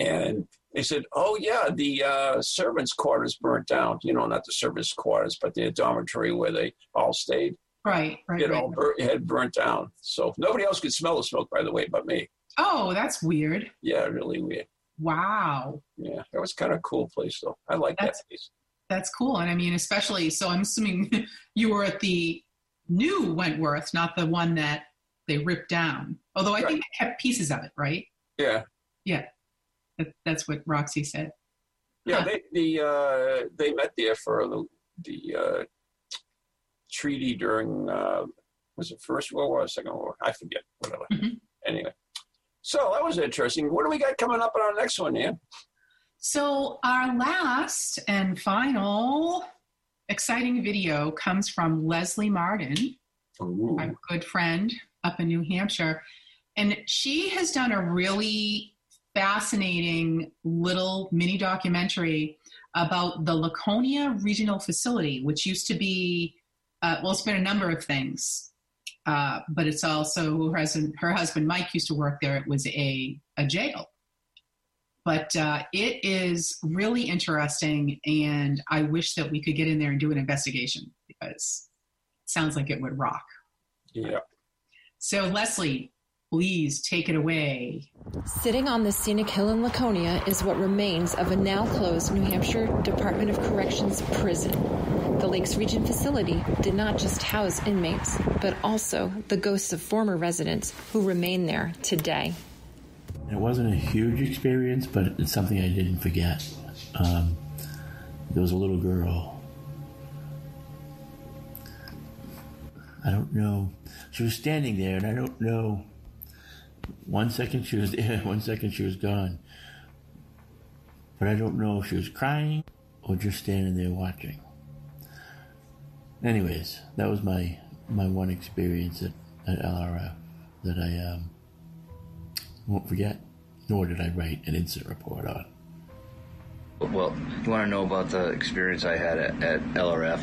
And they said, "Oh yeah, the uh, servants' quarters burnt down. You know, not the servants' quarters, but the dormitory where they all stayed. Right, right. It right. all bur- had burnt down. So nobody else could smell the smoke, by the way, but me. Oh, that's weird. Yeah, really weird. Wow. Yeah, that was kind of a cool place, though. I like that place. That's cool. And I mean, especially, so I'm assuming you were at the new Wentworth, not the one that they ripped down. Although I think they kept pieces of it, right? Yeah, Yeah. That, that's what Roxie said. yeah. Huh. They the uh, they met there for the the uh, treaty during uh, was it First World War or Second World War? I forget. Whatever. Mhm. Anyway, so that was interesting. What do we got coming up on our next one, Ian? So, our last and final exciting video comes from Leslie Martin, Ooh. our good friend up in New Hampshire. And she has done a really fascinating little mini documentary about the Laconia Regional Facility, which used to be, uh, well, it's been a number of things. Uh, but it's also her husband, her husband Mike used to work there. It was a, a jail. But uh, it is really interesting, and I wish that we could get in there and do an investigation because it sounds like it would rock. Yeah. So, Leslie, please take it away. Sitting on the scenic hill in Laconia is what remains of a now closed New Hampshire Department of Corrections prison. The Lakes Region facility did not just house inmates, but also the ghosts of former residents who remain there today. It wasn't a huge experience, but it's something I didn't forget. Um, there was a little girl. I don't know. She was standing there, and I don't know. One second she was there, one second she was gone. But I don't know if she was crying or just standing there watching. Anyways, that was my my one experience at, at LRF that I um, won't forget, nor did I write an incident report on. Well, you want to know about the experience I had at, at LRF?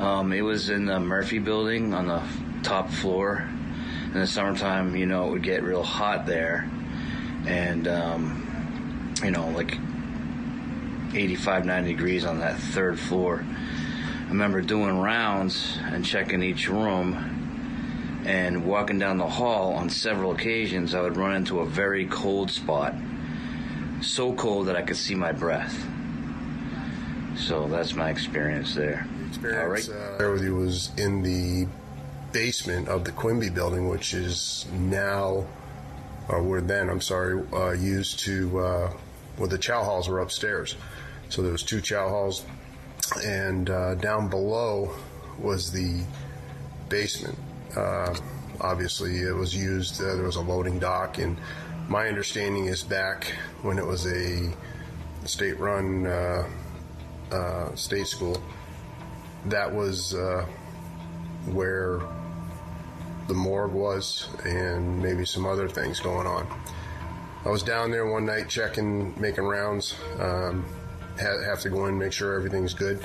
Um, it was in the Murphy building on the top floor. In the summertime, you know, it would get real hot there. And, um, you know, like 85, 90 degrees on that third floor. I remember doing rounds and checking each room And walking down the hall on several occasions, I would run into a very cold spot. So cold that I could see my breath. So that's my experience there. Experience uh, there with you was in the basement of the Quimby building, which is now, or were then, I'm sorry, uh, used to, uh, well, the chow halls were upstairs. So there was two chow halls, and uh, down below was the basement. Uh, obviously, it was used. Uh, there was a loading dock, and my understanding is back when it was a state-run uh, state school, that was where the morgue was, and maybe some other things going on. I was down there one night checking, making rounds. Um, have to go in, make sure everything's good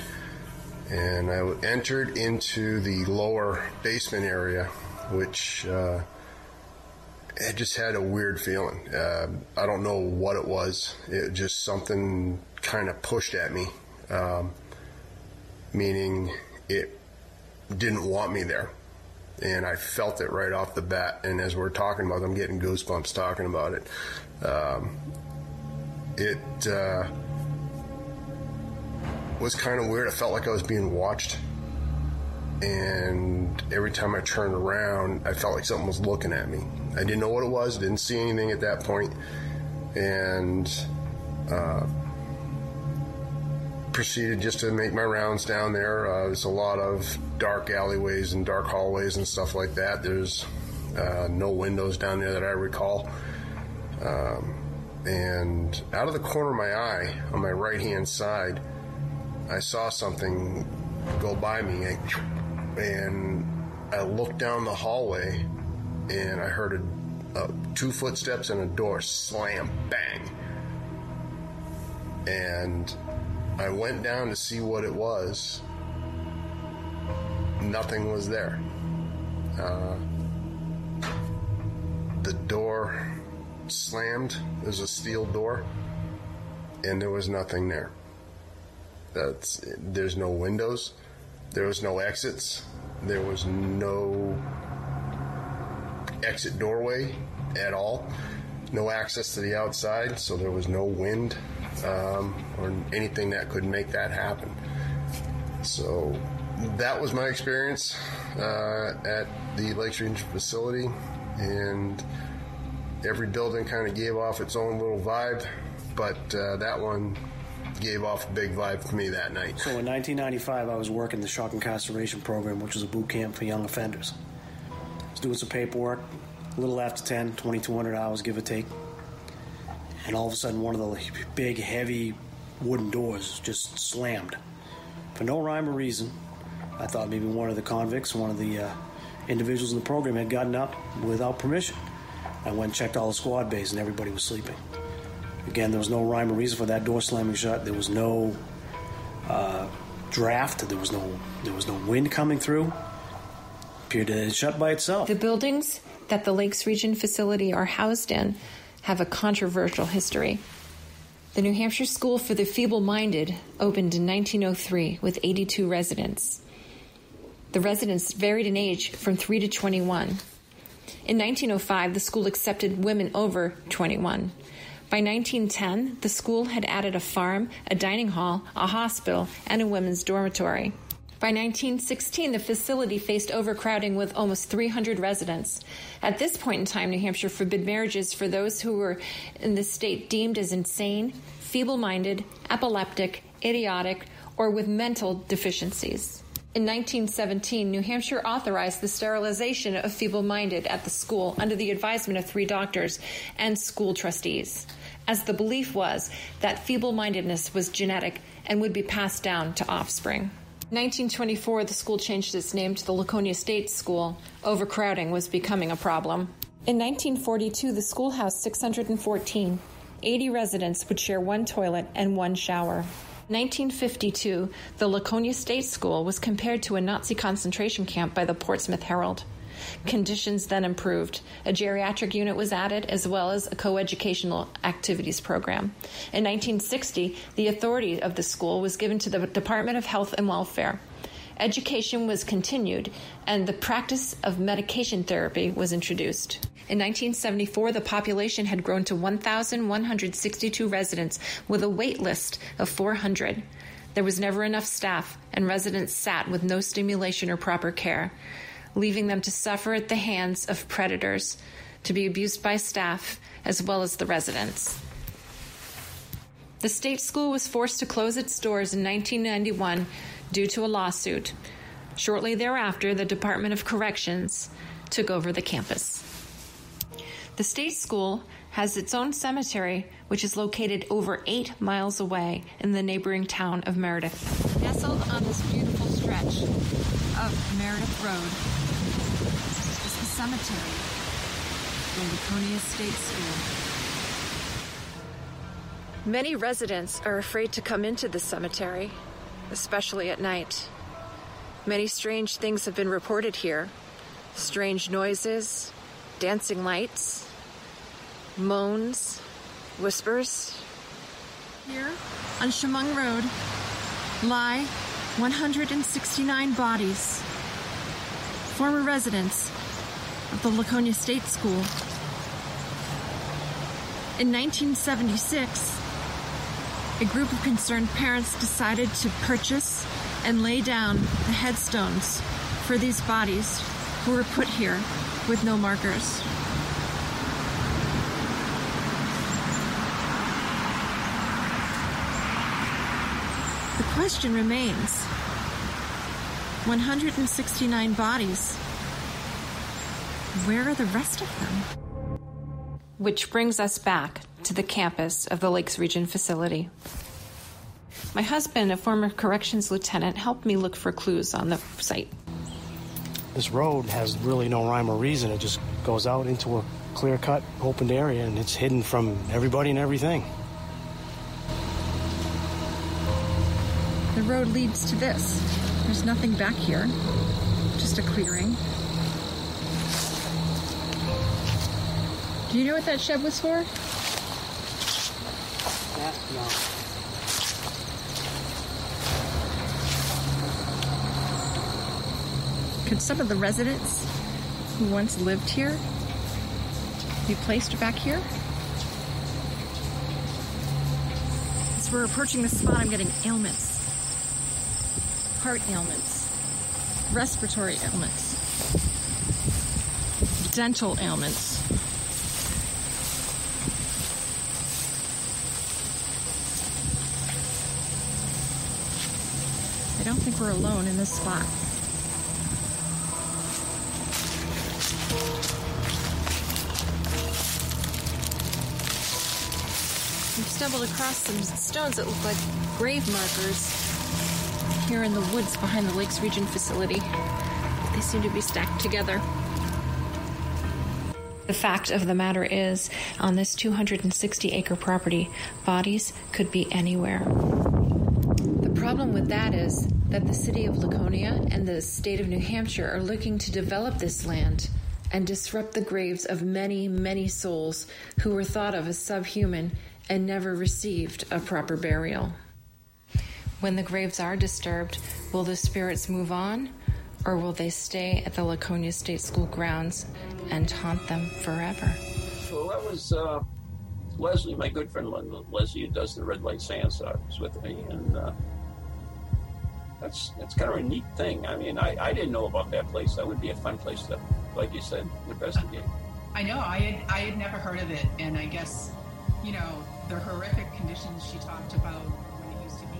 and I entered into the lower basement area, which uh, it just had a weird feeling. Uh, I don't know what it was. It just something kind of pushed at me, um, meaning it didn't want me there. And I felt it right off the bat. And as we're talking about, it, I'm getting goosebumps talking about it. Um, it. Uh, was kind of weird. I felt like I was being watched. And every time I turned around, I felt like something was looking at me. I didn't know what it was, didn't see anything at that point, and uh, proceeded just to make my rounds down there. Uh, there's a lot of dark alleyways and dark hallways and stuff like that. There's uh, no windows down there that I recall. Um, and out of the corner of my eye, on my right hand side, I saw something go by me, and I looked down the hallway, and I heard a, a, two footsteps and a door slam, bang, and I went down to see what it was. Nothing was there. Uh, the door slammed. There's a steel door, and there was nothing there. That's there's no windows, there was no exits, there was no exit doorway at all, no access to the outside, so there was no wind um, or anything that could make that happen. So that was my experience uh, at the Lakes Region facility, and every building kind of gave off its own little vibe, but uh, that one gave off a big vibe for me that night. So in 1995, I was working the shock incarceration program, which was a boot camp for young offenders. I was doing some paperwork, a little after 10, 2,200 hours, give or take. And all of a sudden, one of the big, heavy wooden doors just slammed. For no rhyme or reason, I thought maybe one of the convicts, one of the uh, individuals in the program had gotten up without permission. I went and checked all the squad bays, and everybody was sleeping. Again, there was no rhyme or reason for that door slamming shut. There was no uh, draft. There was no there was no wind coming through. Appeared to shut by itself. The buildings that the Lakes Region facility are housed in have a controversial history. The New Hampshire School for the Feeble Minded opened in 1903 with 82 residents. The residents varied in age from 3 to 21. In 1905, the school accepted women over 21. By 1910, the school had added a farm, a dining hall, a hospital, and a women's dormitory. By 1916, the facility faced overcrowding with almost 300 residents. At this point in time, New Hampshire forbid marriages for those who were in the state deemed as insane, feeble minded, epileptic, idiotic, or with mental deficiencies. In 1917, New Hampshire authorized the sterilization of feeble minded at the school under the advisement of three doctors and school trustees, as the belief was that feeble mindedness was genetic and would be passed down to offspring. In 1924, the school changed its name to the Laconia State School. Overcrowding was becoming a problem. In 1942, the school housed 614. 80 residents would share one toilet and one shower. 1952, the Laconia State School was compared to a Nazi concentration camp by the Portsmouth Herald. Conditions then improved. A geriatric unit was added, as well as a coeducational activities program. In 1960, the authority of the school was given to the Department of Health and Welfare. Education was continued, and the practice of medication therapy was introduced. In 1974, the population had grown to 1,162 residents with a wait list of 400. There was never enough staff, and residents sat with no stimulation or proper care, leaving them to suffer at the hands of predators, to be abused by staff as well as the residents. The state school was forced to close its doors in 1991 due to a lawsuit. Shortly thereafter, the Department of Corrections took over the campus. The state school has its own cemetery, which is located over eight miles away in the neighboring town of Meredith. Nestled on this beautiful stretch of Meredith Road cemetery, the Laconia State School. Many residents are afraid to come into the cemetery, especially at night. Many strange things have been reported here strange noises, dancing lights, moans, whispers. Here on Chemung Road lie 169 bodies, former residents of the Laconia State School. In 1976, a group of concerned parents decided to purchase and lay down the headstones for these bodies who were put here with no markers. The question remains 169 bodies. Where are the rest of them? Which brings us back to the campus of the Lakes Region facility. My husband, a former corrections lieutenant, helped me look for clues on the site. This road has really no rhyme or reason. It just goes out into a clear cut, opened area, and it's hidden from everybody and everything. The road leads to this. There's nothing back here, just a clearing. Do you know what that shed was for? That, no. Could some of the residents who once lived here be placed back here? As we're approaching the spot, I'm getting ailments heart ailments, respiratory ailments, dental ailments. I don't think we're alone in this spot. We've stumbled across some stones that look like grave markers here in the woods behind the Lakes Region facility. They seem to be stacked together. The fact of the matter is, on this 260 acre property, bodies could be anywhere. The problem with that is that the city of Laconia and the state of New Hampshire are looking to develop this land and disrupt the graves of many, many souls who were thought of as subhuman and never received a proper burial. When the graves are disturbed, will the spirits move on or will they stay at the Laconia State School grounds and haunt them forever? Well, that was uh, Leslie, my good friend Leslie, who does the Red Light Seance, uh, was with me, and uh, that's that's kind of a neat thing. I mean, I, I didn't know about that place. That would be a fun place to, like you said, investigate. I know. I had I had never heard of it, and I guess you know the horrific conditions she talked about when it used to be.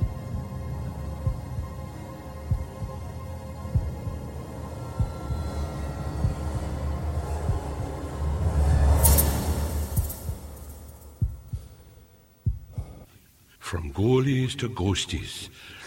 From goalies to ghosties,